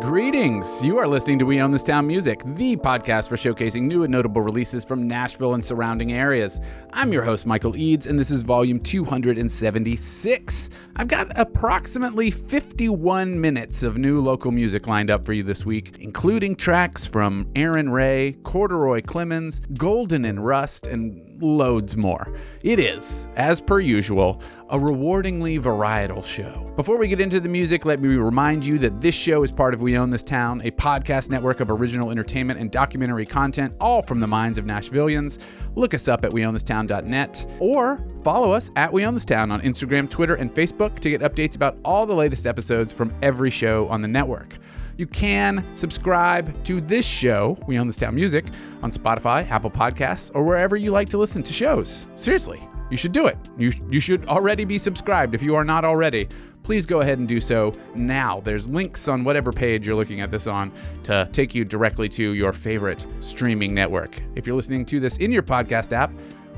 Greetings. You are listening to We Own This Town Music, the podcast for showcasing new and notable releases from Nashville and surrounding areas. I'm your host, Michael Eads, and this is volume 276. I've got approximately 51 minutes of new local music lined up for you this week, including tracks from Erin Rae, Corduroy Clemens, Golden and Rust, and loads more. It is, as per usual, a rewardingly varietal show. Before we get into the music, let me remind you that this show is part of We Own This Town, a podcast network of original entertainment and documentary content, all from the minds of Nashvillians. Look us up at weownthistown.net or follow us at We Own This Town on Instagram, Twitter, and Facebook to get updates about all the latest episodes from every show on the network. You can subscribe to this show, We Own This Town Music, on Spotify, Apple Podcasts, or wherever you like to listen to shows. Seriously, you should do it. You, you should already be subscribed if you are not already. Please go ahead and do so now. There's links on whatever page you're looking at this on to take you directly to your favorite streaming network. If you're listening to this in your podcast app,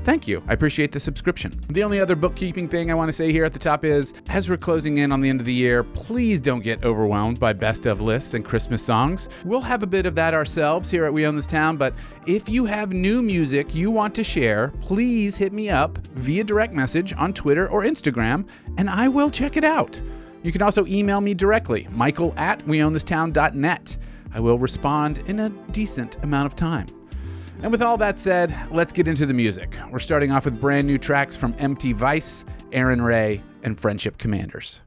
Thank you. I appreciate the subscription. The only other bookkeeping thing I want to say here at the top is as we're closing in on the end of the year, please don't get overwhelmed by best of lists and Christmas songs. We'll have a bit of that ourselves here at We Own This Town, but if you have new music you want to share, please hit me up via direct message on Twitter or Instagram, and I will check it out. You can also email me directly, michael at weownthistown.net. I will respond in a decent amount of time. And with all that said, let's get into the music. We're starting off with brand new tracks from Empty Vice, Erin Rae, and Friendship Commanders.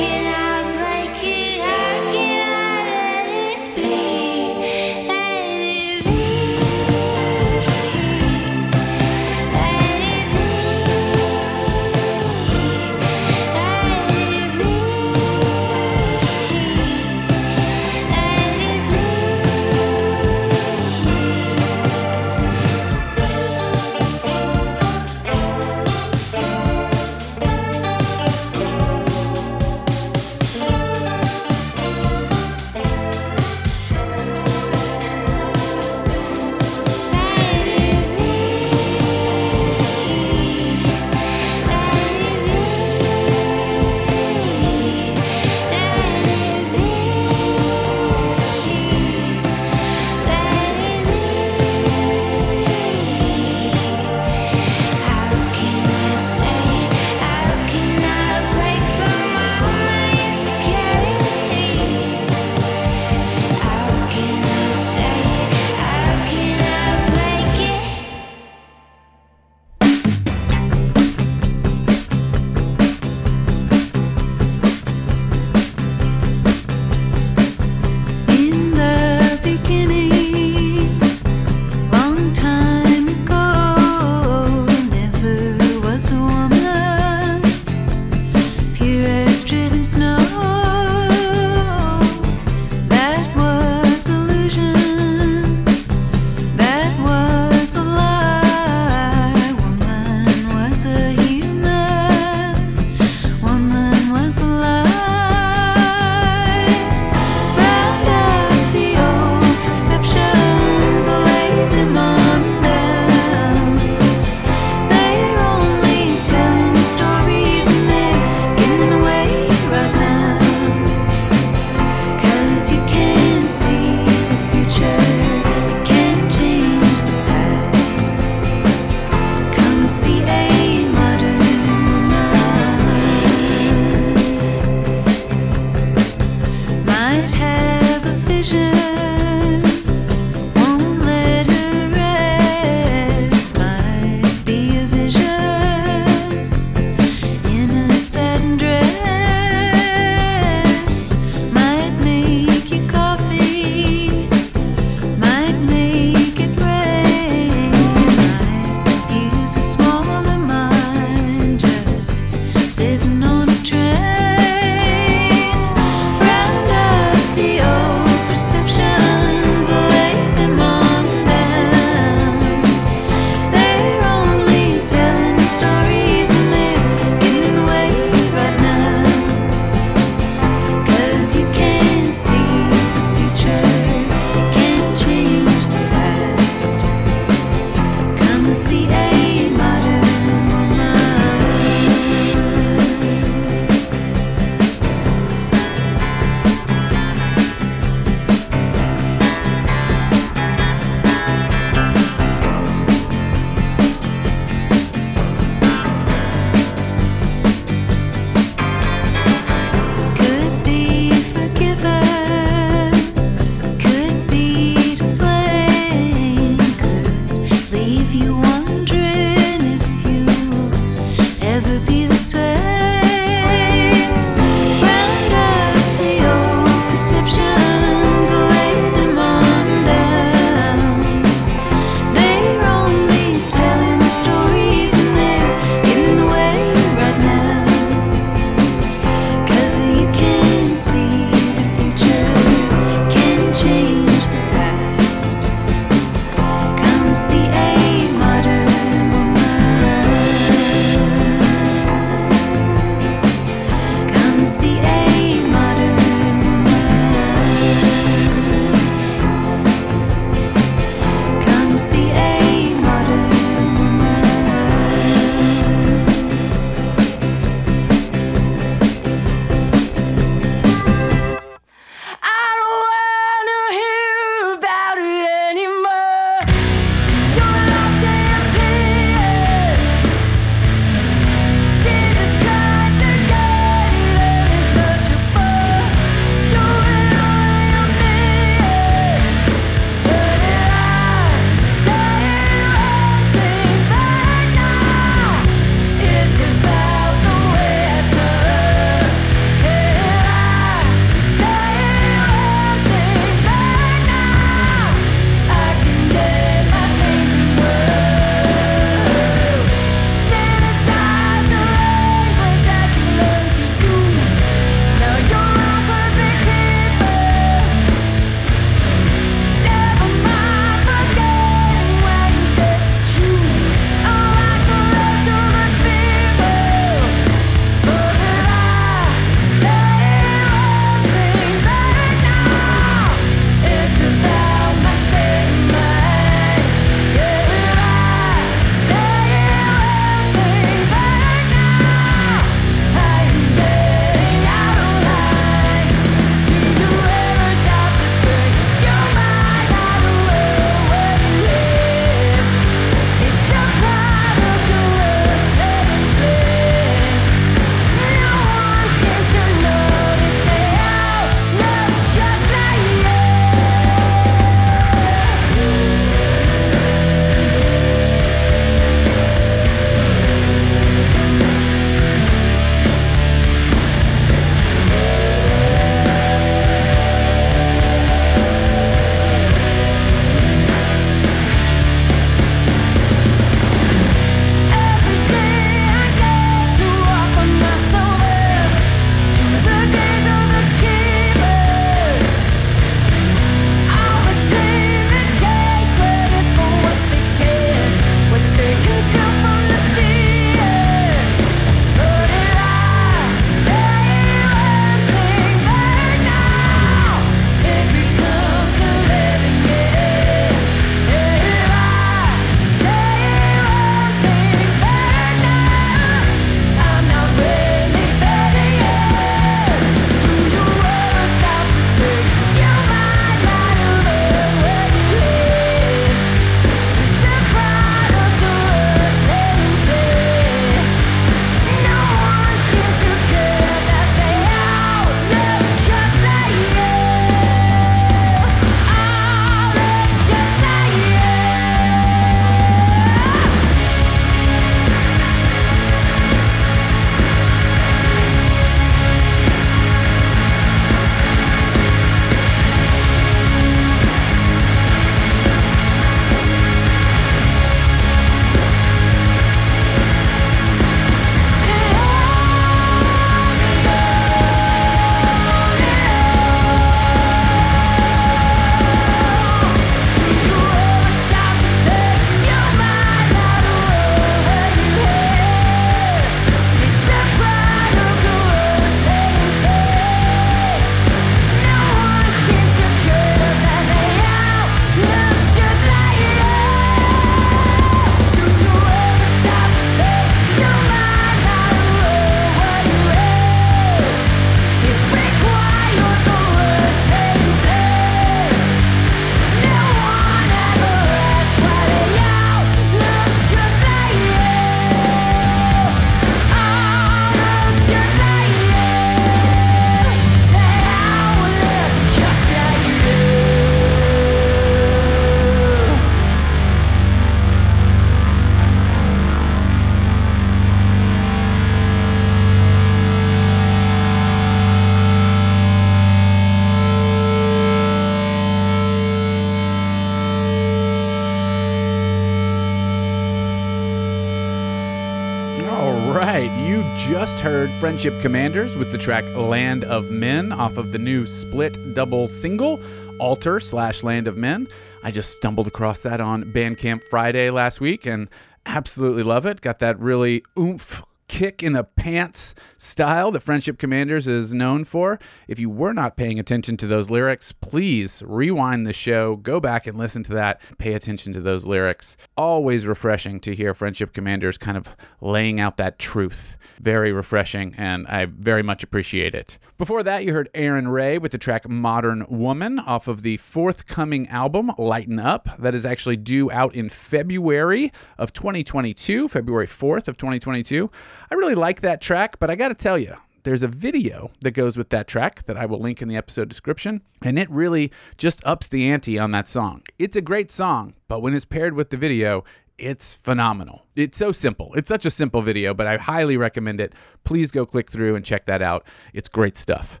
Friendship Commanders with the track Land of Men off of the new split double single, Altar slash Land of Men. I just stumbled across that on Bandcamp Friday last week and absolutely love it. Got that really oomph kick in the pants style that Friendship Commanders is known for. If you were not paying attention to those lyrics, please rewind the show, go back and listen to that, pay attention to those lyrics. Always refreshing to hear Friendship Commanders kind of laying out that truth. Very refreshing, and I very much appreciate it. Before that, you heard Erin Rae with the track Modern Woman off of the forthcoming album Lighten Up, that is actually due out in February of 2022, February 4th of 2022. I really like that track, but I got to tell you, there's a video that goes with that track that I will link in the episode description, and it really just ups the ante on that song. It's a great song, but when it's paired with the video, it's phenomenal. It's so simple. It's such a simple video, but I highly recommend it. Please go click through and check that out. It's great stuff.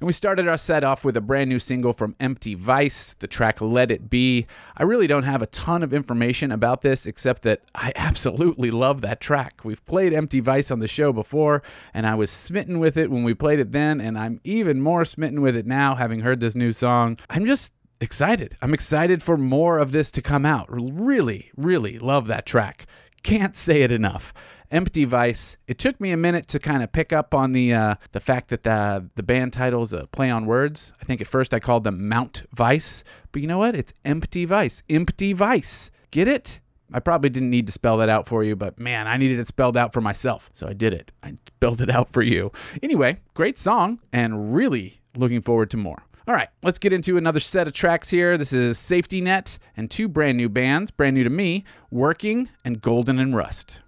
And we started our set off with a brand new single from Empty Vice, the track Let It Be. I really don't have a ton of information about this except that I absolutely love that track. We've played Empty Vice on the show before, and I was smitten with it when we played it then, and I'm even more smitten with it now having heard this new song. I'm just excited. I'm excited for more of this to come out. Really, really love that track. Can't say it enough. Empty Vice. It took me a minute to kind of pick up on the uh, the fact that the the band title is a play on words. I think at first I called them Mount Vice, but you know what? It's Empty Vice. Empty Vice. Get it? I probably didn't need to spell that out for you, but man, I needed it spelled out for myself. So I did it. I spelled it out for you. Anyway, great song and really looking forward to more. All right, let's get into another set of tracks here. This is Safety Net and two brand new bands, brand new to me, Working and Golden and Rust.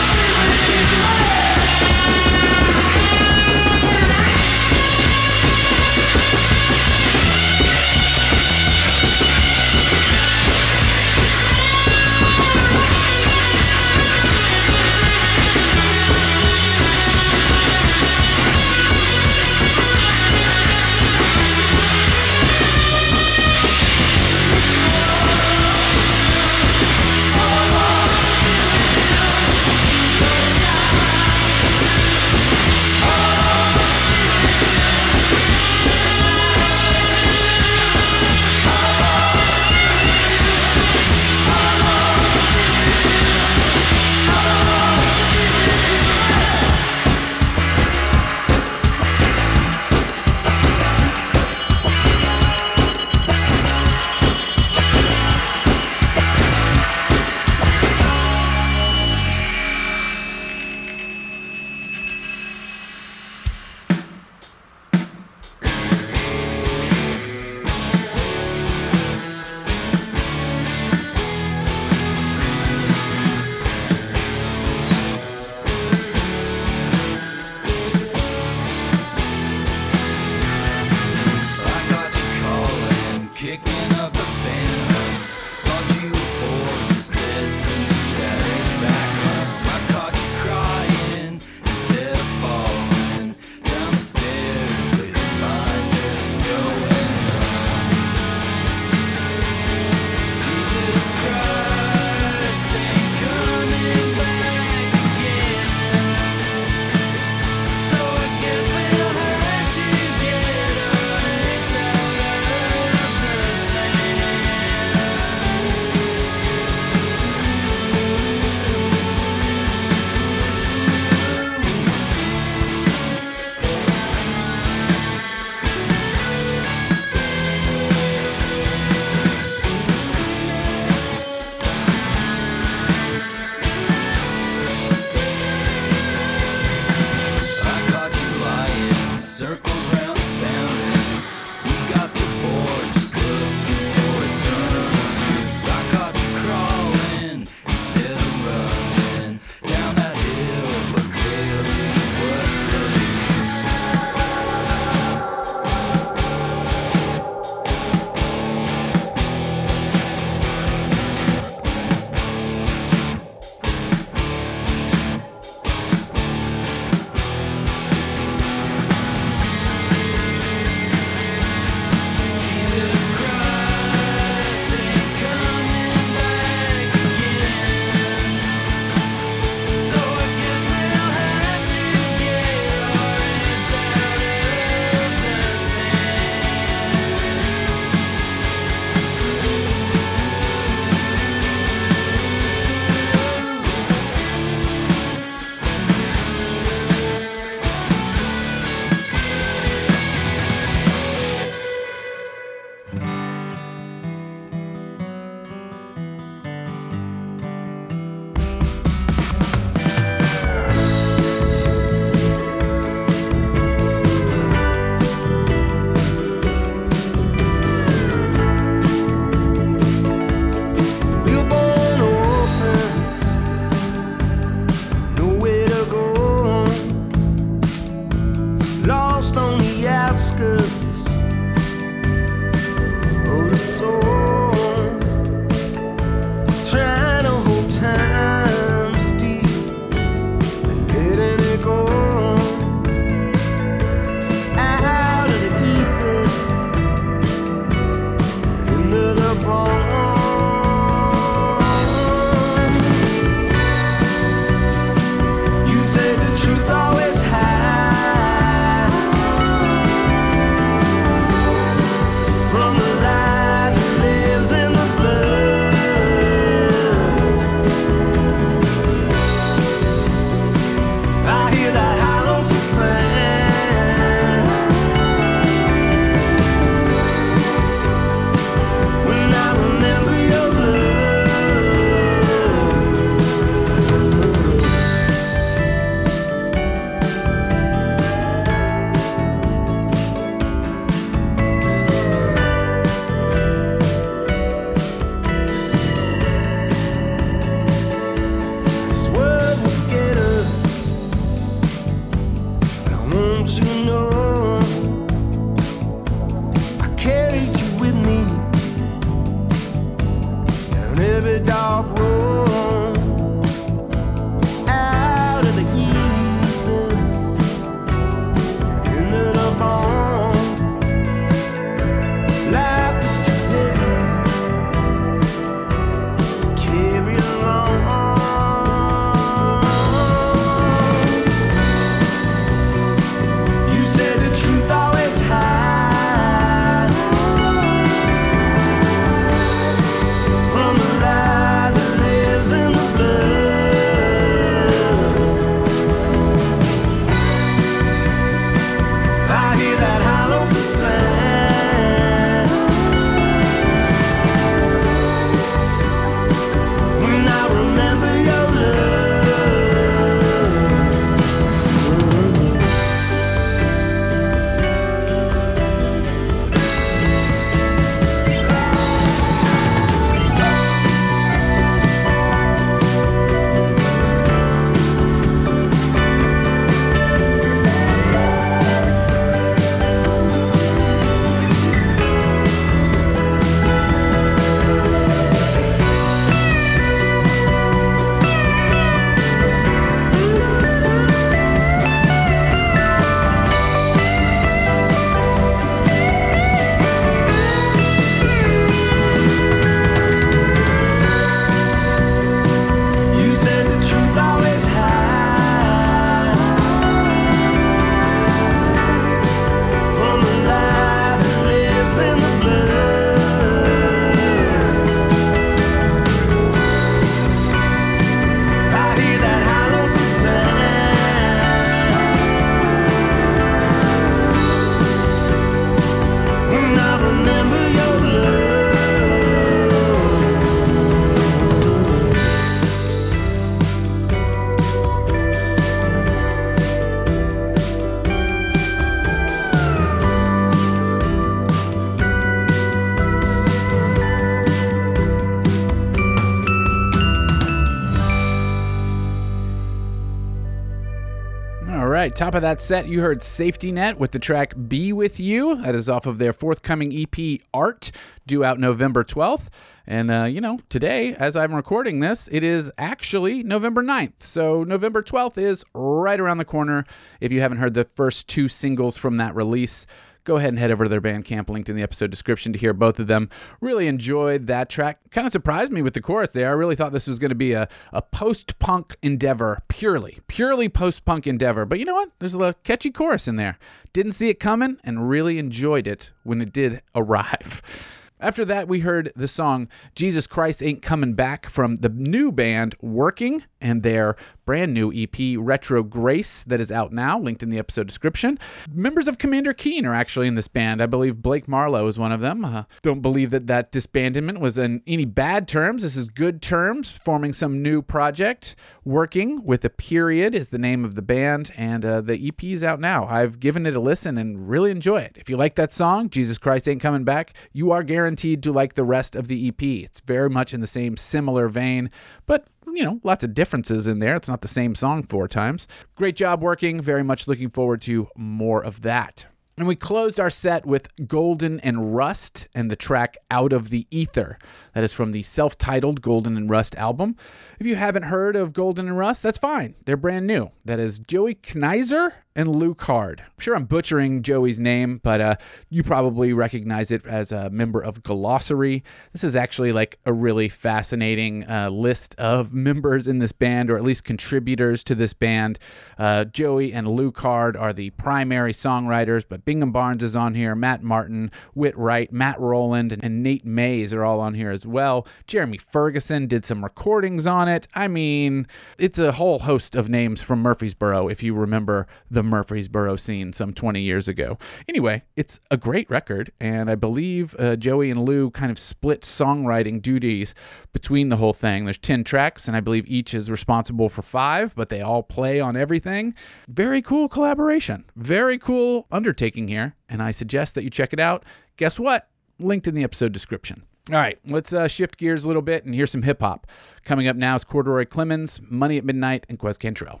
Top of that set, you heard Safety Net with the track Be With You. That is off of their forthcoming EP, Art, due out November 12th. And, uh, you know, today, as I'm recording this, it is actually November 9th. So November 12th is right around the corner. If you haven't heard the first two singles from that release, go ahead and head over to their Bandcamp, linked in the episode description to hear both of them. Really enjoyed that track. Kind of surprised me with the chorus there. I really thought this was going to be a, a post punk endeavor, purely, purely post punk endeavor. But you know what? There's a catchy chorus in there. Didn't see it coming and really enjoyed it when it did arrive. After that, we heard the song Jesus Christ Ain't Coming Back from the new band Working and their brand new EP Retro Grace that is out now, linked in the episode description. Members of Commander Keen are actually in this band. I believe Blake Marlowe is one of them. Uh, don't believe that that disbandment was in any bad terms. This is good terms, forming some new project. Working with a period is the name of the band, and uh, the EP is out now. I've given it a listen and really enjoy it. If you like that song, Jesus Christ Ain't Coming Back, you are guaranteed to like the rest of the EP. It's very much in the same similar vein, but you know, lots of differences in there. It's not the same song four times. Great job working. Very much looking forward to more of that. And we closed our set with Golden and Rust and the track Out of the Ether. That is from the self titled Golden and Rust album. If you haven't heard of Golden and Rust, that's fine. They're brand new. That is Joey Kneiser and Lou Card. I'm sure I'm butchering Joey's name, but uh, you probably recognize it as a member of Glossary. This is actually like a really fascinating uh, list of members in this band, or at least contributors to this band. Uh, Joey and Lou Card are the primary songwriters, but Bingham Barnes is on here, Matt Martin, Whit Wright, Matt Rowland, and Nate Mays are all on here as well. Jeremy Ferguson did some recordings on it. I mean, it's a whole host of names from Murfreesboro, if you remember the Murfreesboro scene some 20 years ago. Anyway, it's a great record, and I believe uh, Joey and Lou kind of split songwriting duties between the whole thing. There's 10 tracks, and I believe each is responsible for five, but they all play on everything. Very cool collaboration. Very cool undertaking here, and I suggest that you check it out. Guess what? Linked in the episode description. All right, let's uh, shift gears a little bit and hear some hip hop. Coming up now is Corduroy Clemens, Money at Midnight, and Quez Cantrell.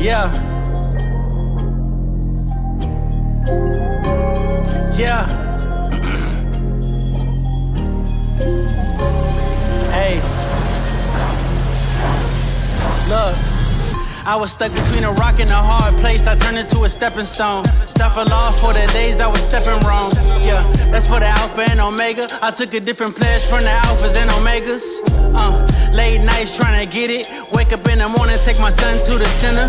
Yeah. Yeah. hey. Look. I was stuck between a rock and a hard place. I turned into a stepping stone. Stuff a law for the days I was stepping wrong. Yeah, that's for the alpha and omega. I took a different pledge from the alphas and omegas. Uh, late nights trying to get it. Wake up in the morning, take my son to the center.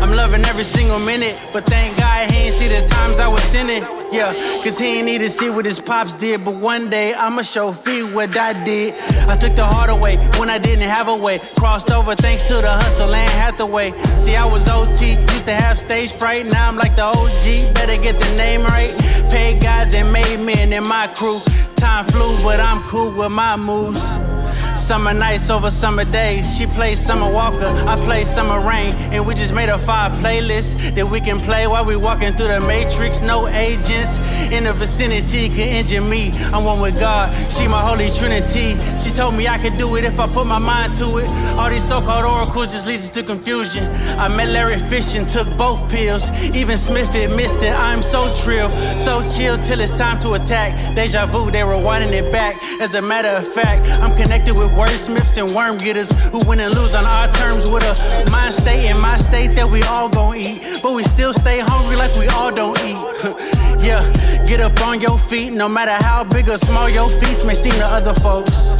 I'm loving every single minute, but thank God he ain't see the times I was sinning. Yeah, cause he ain't need to see what his pops did, but one day I'ma show Fee what I did. I took the hard away when I didn't have a way. Crossed over thanks to the hustle, Anne Hathaway. See, I was OT, used to have stage fright, now I'm like the OG. Better get the name right. Paid guys and made men in my crew. Time flew, but I'm cool with my moves. Summer nights over summer days. She plays Summer Walker, I play Summer Rain. And we just made a five playlist that we can play while we walking through the matrix. No agents in the vicinity can injure me. I'm one with God, she my holy trinity. She told me I could do it if I put my mind to it. All these so called oracles just lead us to confusion. I met Larry Fish and took both pills. Even Smith admits that I'm so trill, so chill till it's time to attack. Deja vu, they were winding it back. As a matter of fact, I'm connected with wordsmiths and worm getters who win and lose on our terms with a mind state and my state that we all gon' eat. But we still stay hungry like we all don't eat. yeah, get up on your feet, no matter how big or small your feast may seem to other folks.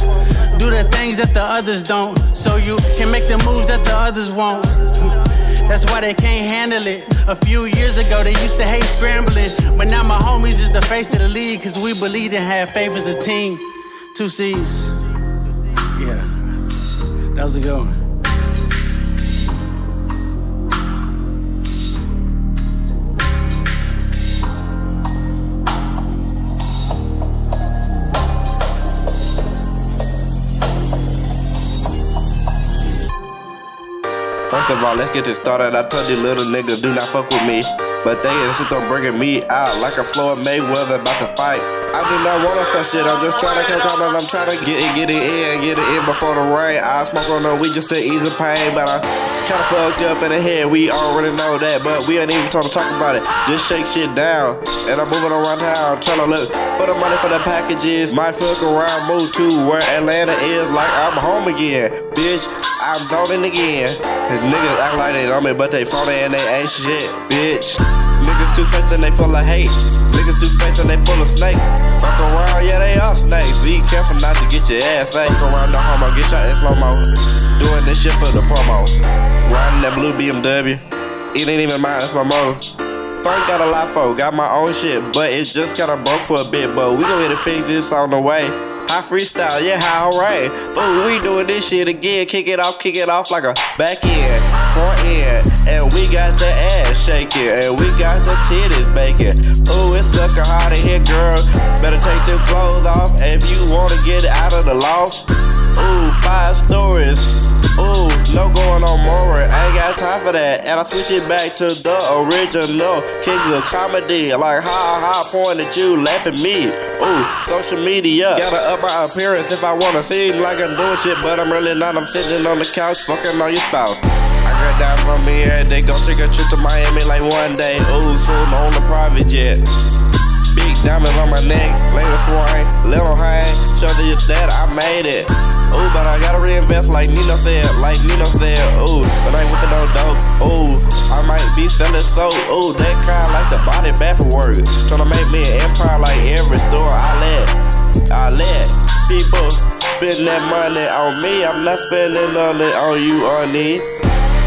Do the things that the others don't, so you can make the moves that the others won't. That's why they can't handle it. A few years ago, they used to hate scrambling. But now my homies is the face of the league, cause we believe and have faith as a team. Two C's. Yeah. A good one. First of all, let's get this started. I told you little niggas do not fuck with me. But they insist on bringing me out like a Floyd Mayweather about to fight. I do not want to start shit. I'm just trying to come calm I'm trying to get it, get it in, get it in before the rain. I smoke on the weed just to ease the pain, but I kinda fucked up in the head. We already know that, but we ain't even trying to talk about it. Just shake shit down, and I'm moving around town. Tell her, look, for the money for the packages. Might fuck around, move to where Atlanta is, like I'm home again. Bitch, I'm zoning again. And niggas act like they know me, but they phony and they ain't shit, bitch. Niggas too faced and they full of hate. Niggas and they full of snakes. Fuck around, yeah, they all snakes. Be careful not to get your ass ate. Fuck around the homo, get shot in slow mo. Doing this shit for the promo. Riding that blue BMW. It ain't even mine, that's my motor. Funk got a lot for, got my own shit, but it just kinda broke for a bit. But we gon' hit to fix this on the way. High freestyle, yeah, high alright. Ooh, we doing this shit again. Kick it off, kick it off like a back end, front end. And we got the ass shaking, and we got the titties baking. Ooh, clothes off if you wanna get out of the loft. Ooh, five stories. Ooh, no going on more. I ain't got time for that. And I switch it back to the original Kings of Comedy. Like, ha ha, point at you, laugh at me. Ooh, social media. Gotta up my appearance if I wanna seem like I'm doing shit, but I'm really not. I'm sitting on the couch, fucking on your spouse. I got down from me every day, go take a trip to Miami like one day. Ooh, soon on the private jet. Big diamonds on my neck, little swine, little hang. Show you that I made it. Ooh, but I gotta reinvest like Nino said, like Nino said. Ooh, but I ain't with no dope. Ooh, I might be selling soap. Ooh, that kind like the body bath work. Tryna make me an empire like every store I let. I let people spend that money on me. I'm not spending on it on you, on it.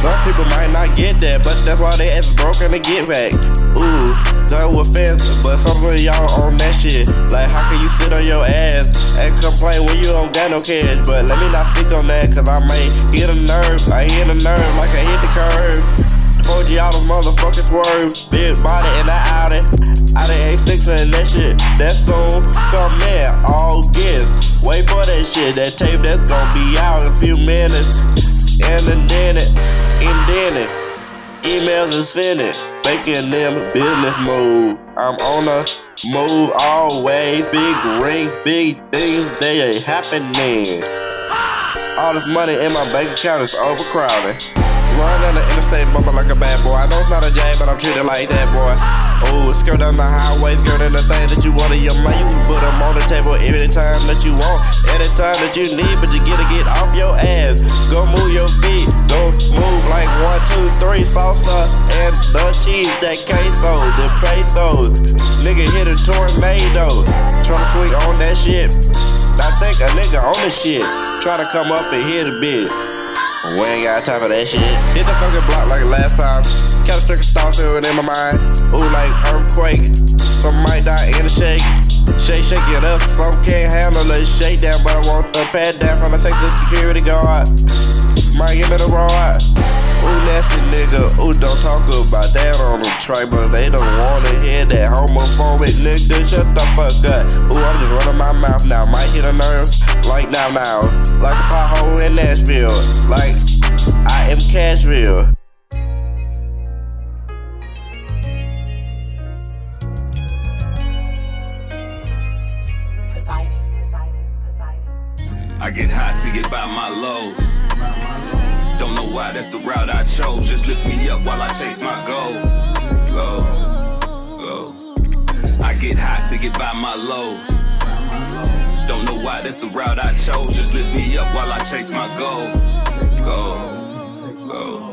Some people might not get that, but that's why they ass broken to get back. Ooh, no offense, but some of y'all on that shit. Like, how can you sit on your ass and complain when you don't got no cash? But let me not speak on that, cause I may hit a nerve. I hit a nerve like I hit the curve. 4G all the motherfuckers swerve. Big body the Audi. Out of A6 and that shit. That soon come in. All gifts. Wait for that shit. That tape that's gonna be out in a few minutes. And then it. And then it. Emails and send it. Making them business move. I'm on a move always. Big rings, big things, they ain't happening. All this money in my bank account is overcrowded. Run down the interstate bumping like a bad boy. I know it's not a jab, but I'm treated like that boy. Oh, skirt down the highway, skirt in the thing that you want in your mind. You can put them on the table every anytime that you want, anytime that you need, but you gotta get off your ass. Go move your feet, go move like one, two, three, salsa and the cheese, that queso, the pesos. Nigga hit a tornado, tryna swing on that shit. I think a nigga on the shit, try to come up and hit a bit. We ain't got time for that shit. Hit the fucking block like last time. Catastrophic thoughts in my mind. Ooh, like earthquake. Some might die in a shake. Shake, shake it up. Some can't handle the shake down, but I want the pad down from the safety security guard. Might give me the rod. Ooh, nasty nigga. Ooh, don't talk about that on the track, but they don't wanna hear that homophobic nigga. Shut the fuck up. Ooh, I'm just running my mouth now. Might hit a nerve. Like now, now. Like a pothole in Nashville. Like I am Cashville. I get high to get by my lows. Don't know why that's the route I chose. Just lift me up while I chase my goal. Go, go. I get high to get by my lows. Don't know why that's the route I chose. Just lift me up while I chase my goal. Go, go.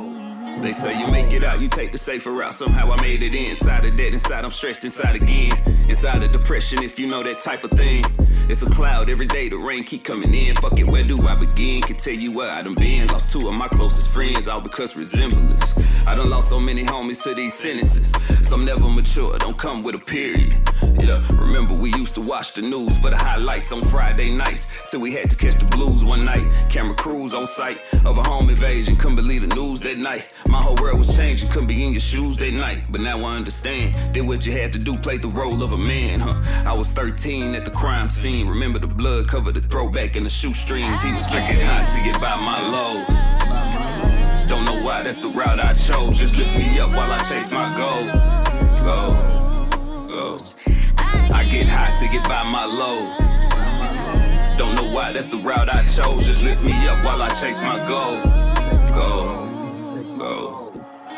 They say you make it out, you take the safer route. Somehow I made it in. Inside of that, inside I'm stressed inside again. Inside of depression, if you know that type of thing. It's a cloud every day, the rain keep coming in. Fuck it, where do I begin? Can tell you where I done been. Lost two of my closest friends, all because resemblance. I done lost so many homies to these sentences. Some never mature, don't come with a period. Yeah, remember we used to watch the news for the highlights on Friday nights. Till we had to catch the blues one night. Camera crews on site of a home invasion. Couldn't that night. My whole world was changing, couldn't be in your shoes that night. But now I understand. Did what you had to do, played the role of a man, huh? I was 13 at the crime scene. Remember the blood covered the throwback and the shoestrings. He was freaking hot to get by my lows. Don't know why that's the route I chose. Just lift me up while I chase my goal. Go, go. I get high to get by my load. Don't know why, that's the route I chose. Just lift me up while I chase my goal. Go, go.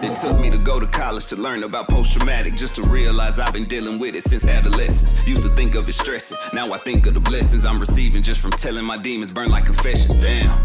It took me to go to college to learn about post traumatic, just to realize I've been dealing with it since adolescence. Used to think of it stressing, now I think of the blessings I'm receiving just from telling my demons burn like confessions. Damn,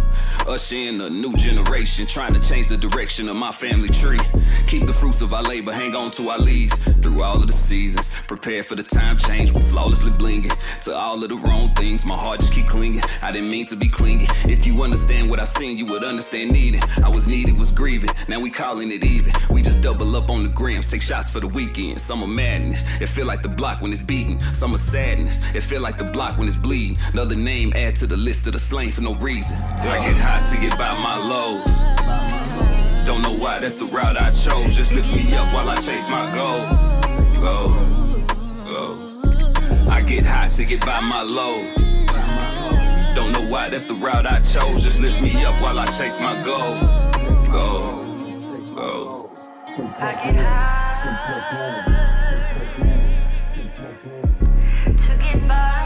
usher in a new generation, trying to change the direction of my family tree. Keep the fruits of our labor, hang on to our leaves through all of the seasons. Prepare for the time change, we flawlessly blinging to all of the wrong things. My heart just keep clinging. I didn't mean to be clingy. If you understand what I've seen, you would understand needing. I was needed, was grieving. Now we calling it even. We just double up on the grams, take shots for the weekend. Some are madness. It feel like the block when it's beaten. Some are sadness. It feel like the block when it's bleeding. Another name add to the list of the slain for no reason. I get hot to get by my lows. Don't know why, that's the route I chose. Just lift me up while I chase my goal. Go, go. I get hot to get by my lows. Don't know why, that's the route I chose. Just lift me up while I chase my goal. Go, go. I get high to get by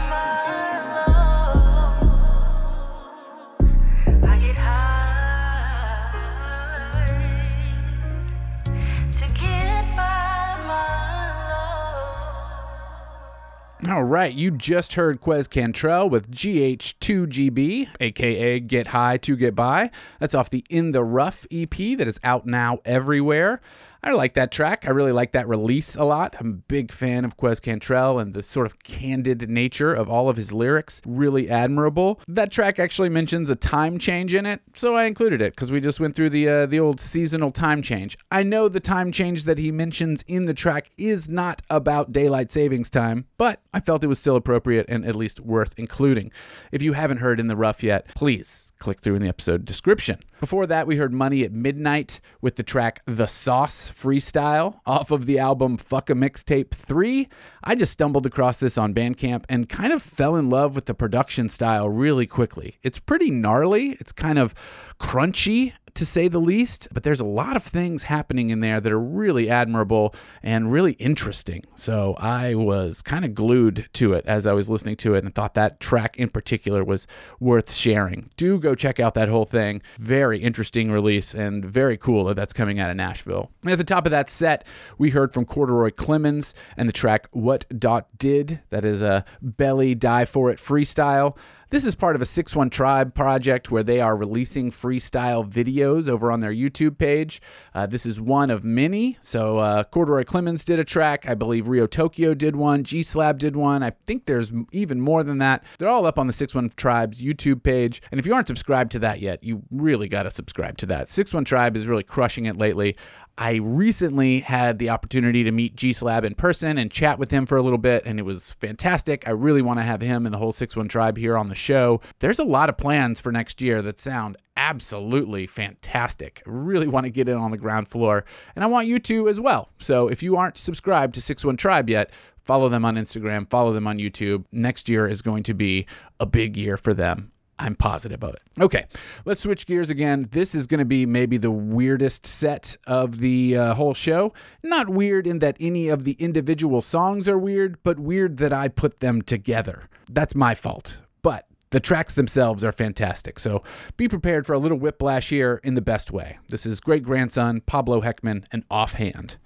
All right, you just heard Quez Cantrell with GH2GB, aka Get High to Get By. That's off the In the Rough EP that is out now everywhere. I like that track. I really like that release a lot. I'm a big fan of Quez Cantrell and the sort of candid nature of all of his lyrics. Really admirable. That track actually mentions a time change in it, so I included it because we just went through the uh, the old seasonal time change. I know the time change that he mentions in the track is not about daylight savings time, but I felt it was still appropriate and at least worth including. If you haven't heard In the Rough yet, please click through in the episode description. Before that, we heard Money at Midnight with the track The Sauce Freestyle off of the album Fuck a Mixtape 3. I just stumbled across this on Bandcamp and kind of fell in love with the production style really quickly. It's pretty gnarly, it's kind of crunchy to say the least, but there's a lot of things happening in there that are really admirable and really interesting. So I was kind of glued to it as I was listening to it and thought that track in particular was worth sharing. Do go check out that whole thing. Very interesting release and very cool that that's coming out of Nashville. And at the top of that set, we heard from Corduroy Clemens and the track What Dot Did. That is a belly die for it freestyle. This is part of a 6 1 Tribe project where they are releasing freestyle videos over on their YouTube page. Uh, this is one of many. So, uh, Corduroy Clemens did a track. I believe Rio Tokyo did one. G Slab did one. I think there's even more than that. They're all up on the 6 1 Tribe's YouTube page. And if you aren't subscribed to that yet, you really got to subscribe to that. 6 1 Tribe is really crushing it lately. I recently had the opportunity to meet G Slab in person and chat with him for a little bit, and it was fantastic. I really want to have him and the whole 6 1 tribe here on the show. There's a lot of plans for next year that sound absolutely fantastic. I really want to get in on the ground floor, and I want you to as well. So if you aren't subscribed to 6 1 Tribe yet, follow them on Instagram, follow them on YouTube. Next year is going to be a big year for them. I'm positive of it. Okay, let's switch gears again. This is going to be maybe the weirdest set of the uh, whole show. Not weird in that any of the individual songs are weird, but weird that I put them together. That's my fault. But the tracks themselves are fantastic. So be prepared for a little whiplash here in the best way. This is great grandson Pablo Heckman and Offhand.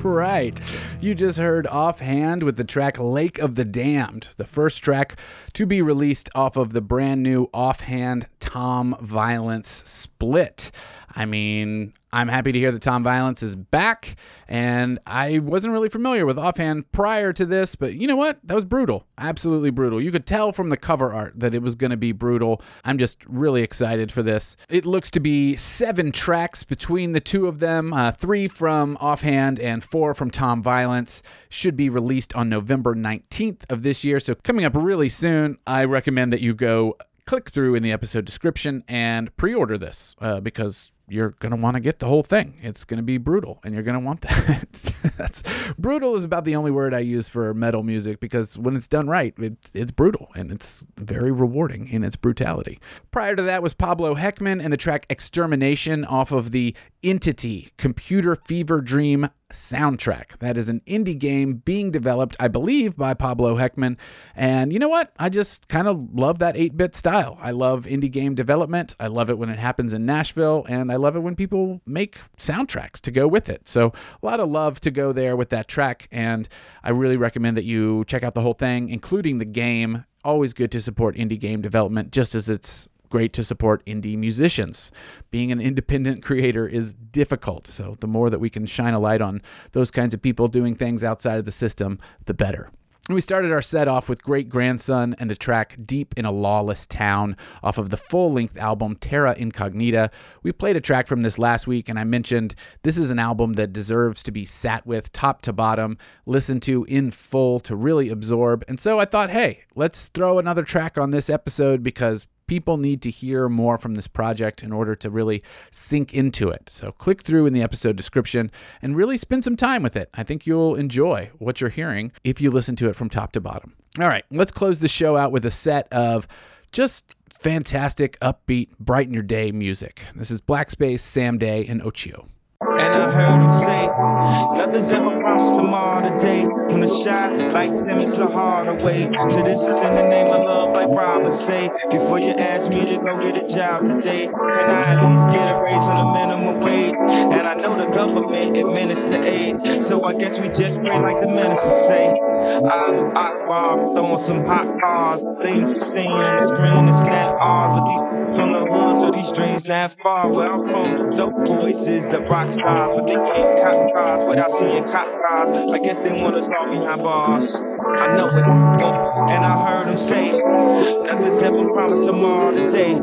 right. You just heard Offhand with the track Lake of the Damned, the first track to be released off of the brand new Offhand Tom Violence split. I mean, I'm happy to hear that Tom Violence is back, and I wasn't really familiar with Offhand prior to this, but you know what? That was brutal. Absolutely brutal. You could tell from the cover art that it was going to be brutal. I'm just really excited for this. It looks to be seven tracks between the two of them uh, three from Offhand and four from Tom Violence. Should be released on November 19th of this year, so coming up really soon. I recommend that you go click through in the episode description and pre order this uh, because you're going to want to get the whole thing. It's going to be brutal and you're going to want that. That's brutal is about the only word I use for metal music because when it's done right, it, it's brutal and it's very rewarding in its brutality. Prior to that was Pablo Heckman and the track Extermination off of the Entity Computer Fever Dream soundtrack. That is an indie game being developed, I believe, by Pablo Heckman. And you know what? I just kind of love that 8 bit style. I love indie game development. I love it when it happens in Nashville, and I love it when people make soundtracks to go with it. So, a lot of love to go there with that track. And I really recommend that you check out the whole thing, including the game. Always good to support indie game development, just as it's great to support indie musicians. Being an independent creator is difficult, so the more that we can shine a light on those kinds of people doing things outside of the system, the better. We started our set off with Great Grandson and the track Deep in a Lawless Town off of the full length album Terra Incognita. We played a track from this last week, and I mentioned this is an album that deserves to be sat with top to bottom, listened to in full to really absorb. And so I thought, hey, let's throw another track on this episode because people need to hear more from this project in order to really sink into it. So click through in the episode description and really spend some time with it. I think you'll enjoy what you're hearing if you listen to it from top to bottom. All right, let's close the show out with a set of just fantastic, upbeat, brighten your day music. This is Black Space, Sam Day, and Ochio. And I heard him say, nothing's ever promised tomorrow today. When a shot like Tim is a harder way. So this is in the name of love, like Robert say. Before you ask me to go get a job today, can I at least get a raise on the minimum wage? And I know the government administer AIDS, so I guess we just pray like the minister say. I'm Akbar, throwing some hot cars. The things we seen on the screen is not ours, but these from the hood, so these dreams not far. Where I'm from, the dope boys is the rock stars, but they can't cop cars without seeing cop cars. I guess they want us all behind bars. I know it, and I heard them say, nothing's ever promised tomorrow today.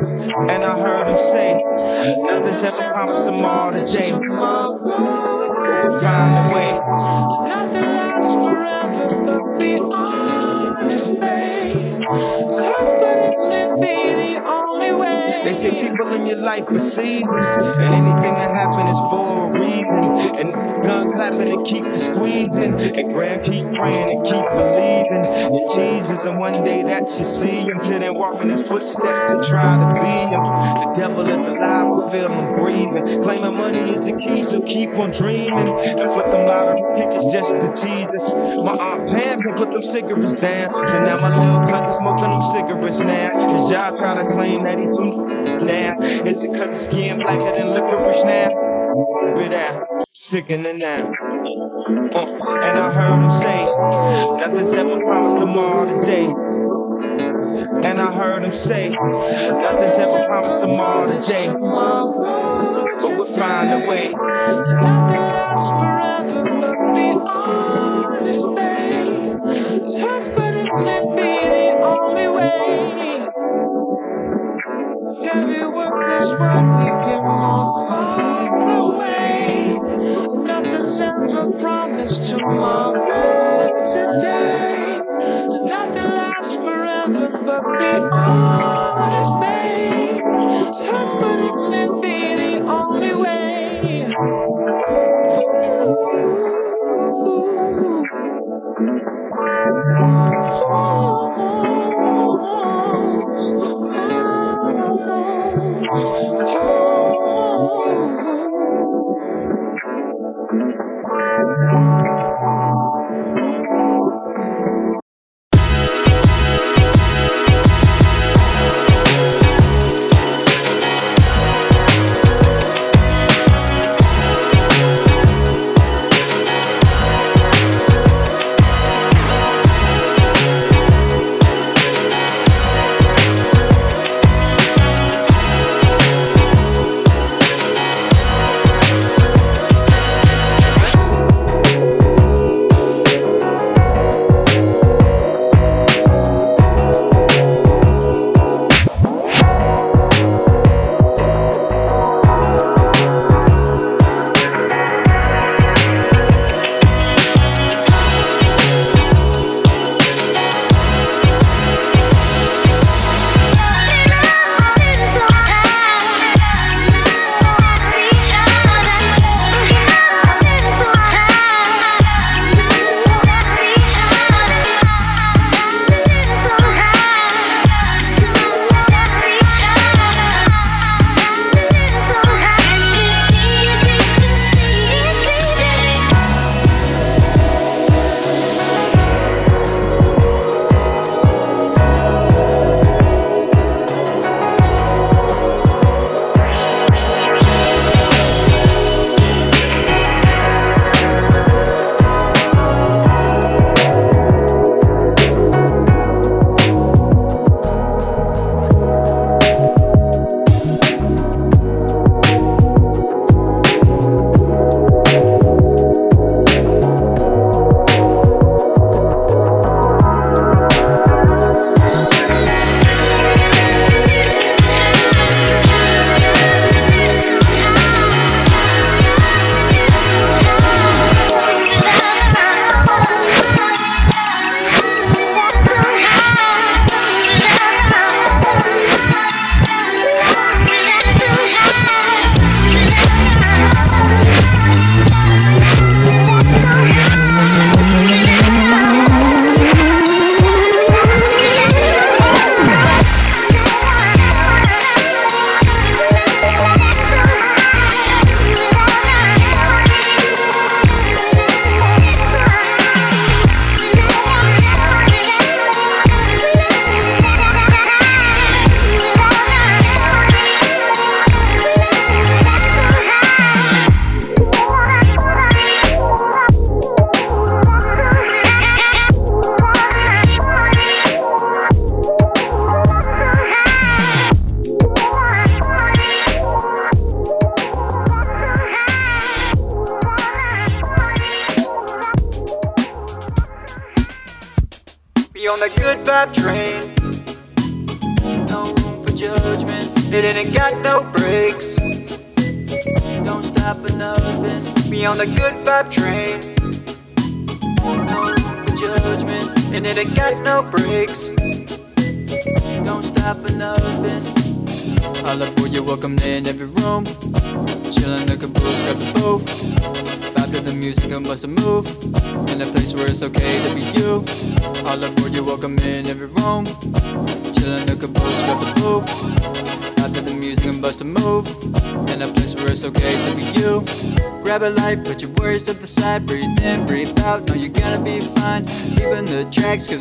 And I heard him say, nothing's ever promised tomorrow today. We'll find a way. Nothing lasts forever, but be honest, babe. They say people in your life for seasons, and anything that happens is for a reason. And gun clapping and keep the squeezing, and grand keep praying and keep believing in Jesus. And one day that you see him, till then walk in his footsteps and try to be him. The devil is alive, we feel him breathing. Claiming money is the key, so keep on dreaming. And put them lottery tickets just to tease us. My aunt Pam can put them cigarettes down, so now my little cousin smoking them cigarettes now. His job try to claim that he too now. Is it cause his skin blacker than licorice now? Bit out, sickening now. Uh, and I heard him say, nothing's ever promised tomorrow today. And I heard him say, nothing's ever promised tomorrow today. But we'll find a way. Nothing lasts forever, but be word we get more far away. Nothing's ever promised tomorrow today. Nothing lasts forever, but be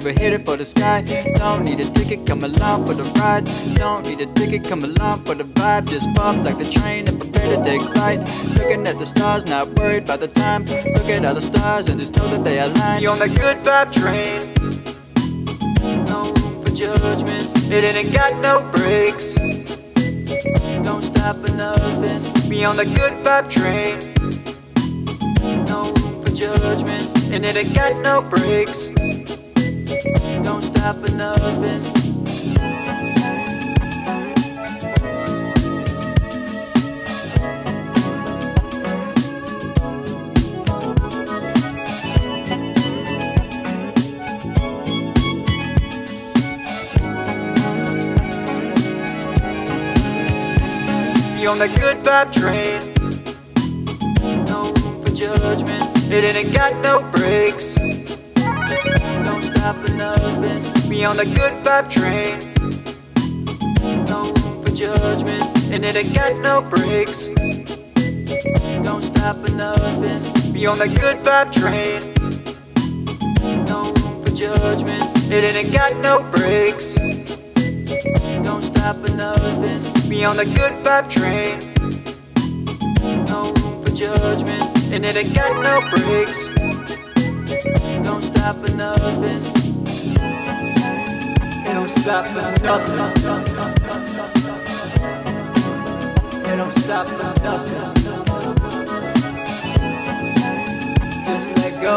we're headed for the sky. Don't need a ticket, come along for the ride. Don't need a ticket, come along for the vibe. Just pump like the train and prepare to take flight. Looking at the stars, not worried about the time. Look at all the stars and just know that they align. You're on the good vibe train. No room for judgment. It ain't got no brakes. Don't stop for nothing. Be on the good vibe train. No room for judgment. And it ain't got no brakes. Don't stop for nothing. You on the good vibe train. No room for judgment. It ain't got no brakes. Stop for nothing. Be on the good vibe train. No room for judgment. And it ain't got no brakes. Don't stop for nothing. Be on the good vibe train. No room for judgment. It ain't got no brakes. Don't stop for nothing. Be on the good vibe train. No room for judgment. And it ain't got no brakes. Stop for nothing. It don't stop for nothing. It don't stop for nothing. Just let go.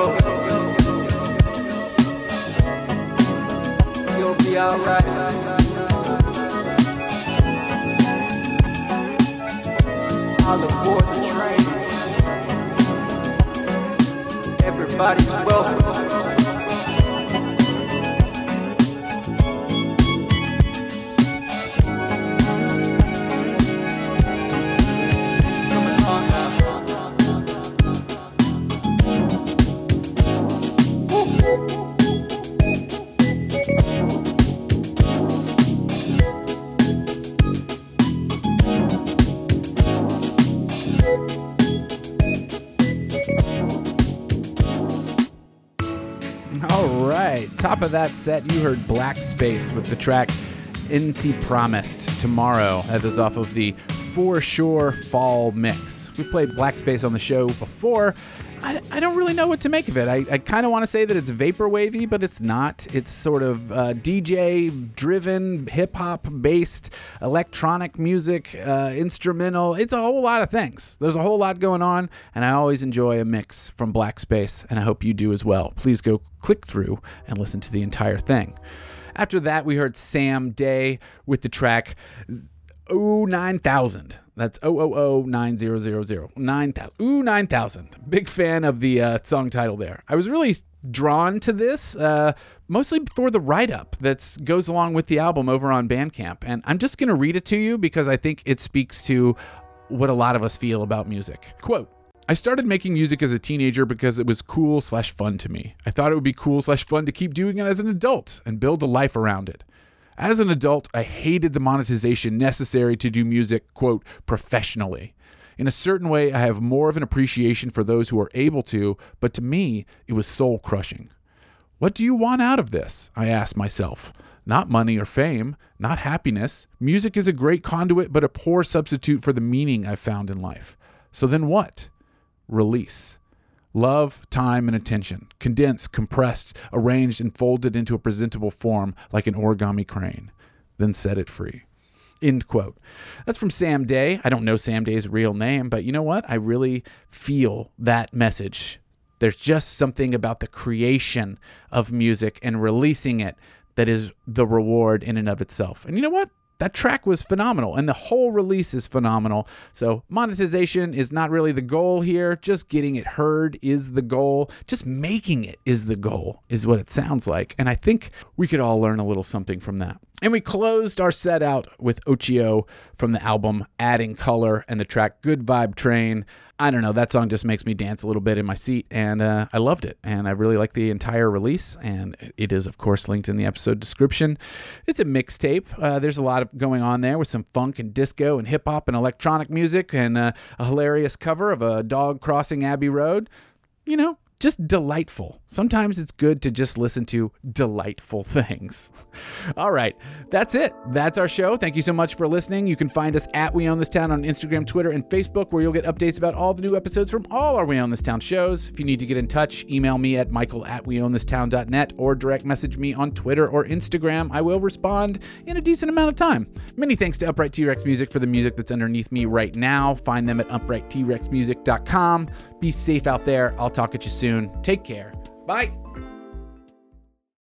You'll be alright. all aboard the train. Everybody's welcome. Of that set, you heard Black Space with the track Inti Promised Tomorrow. That is off of the For Sure Fall mix. We played Black Space on the show before. I, don't really know what to make of it. I, I kind of want to say that it's vapor wavy, but it's not. It's sort of uh, DJ driven, hip hop based, electronic music, uh, instrumental. It's a whole lot of things. There's a whole lot going on, and I always enjoy a mix from Black Space, and I hope you do as well. Please go click through and listen to the entire thing. After that, we heard Sam Day with the track Ooh 9000. That's O O O 9000. 9000. Ooh 9000. Big fan of the uh, song title there. I was really drawn to this uh, mostly for the write up that goes along with the album over on Bandcamp. And I'm just going to read it to you because I think it speaks to what a lot of us feel about music. Quote, I started making music as a teenager because it was cool slash fun to me. I thought it would be cool slash fun to keep doing it as an adult and build a life around it. As an adult, I hated the monetization necessary to do music, quote, professionally. In a certain way, I have more of an appreciation for those who are able to, but to me, it was soul crushing. What do you want out of this? I asked myself. Not money or fame, not happiness. Music is a great conduit, but a poor substitute for the meaning I've found in life. So then what? Release. Love, time, and attention, condensed, compressed, arranged, and folded into a presentable form like an origami crane. Then set it free. End quote. That's from Sam Day. I don't know Sam Day's real name, but you know what? I really feel that message There's just something about the creation of music and releasing it that is the reward in and of itself. And you know what? That track was phenomenal, and the whole release is phenomenal. So, monetization is not really the goal here. Just getting it heard is the goal. Just making it is the goal, is what it sounds like. And I think we could all learn a little something from that. And we closed our set out with Ochio from the album Adding Color and the track Good Vibe Train. I don't know, that song just makes me dance a little bit in my seat, and uh, I loved it. And I really like the entire release, and it is, of course, linked in the episode description. It's a mixtape. Uh, there's a lot of going on there with some funk and disco and hip hop and electronic music, and uh, a hilarious cover of a dog crossing Abbey Road. You know, just delightful. Sometimes it's good to just listen to delightful things. All right, that's it. That's our show. Thank you so much for listening. You can find us at We Own This Town on Instagram, Twitter, and Facebook, where you'll get updates about all the new episodes from all our We Own This Town shows. If you need to get in touch, email me at michael at weownthistown.net or direct message me on Twitter or Instagram. I will respond in a decent amount of time. Many thanks to Upright T Rex Music for the music that's underneath me right now. Find them at uprightrexmusic.com. Be safe out there. I'll talk at you soon. Take care. Bye.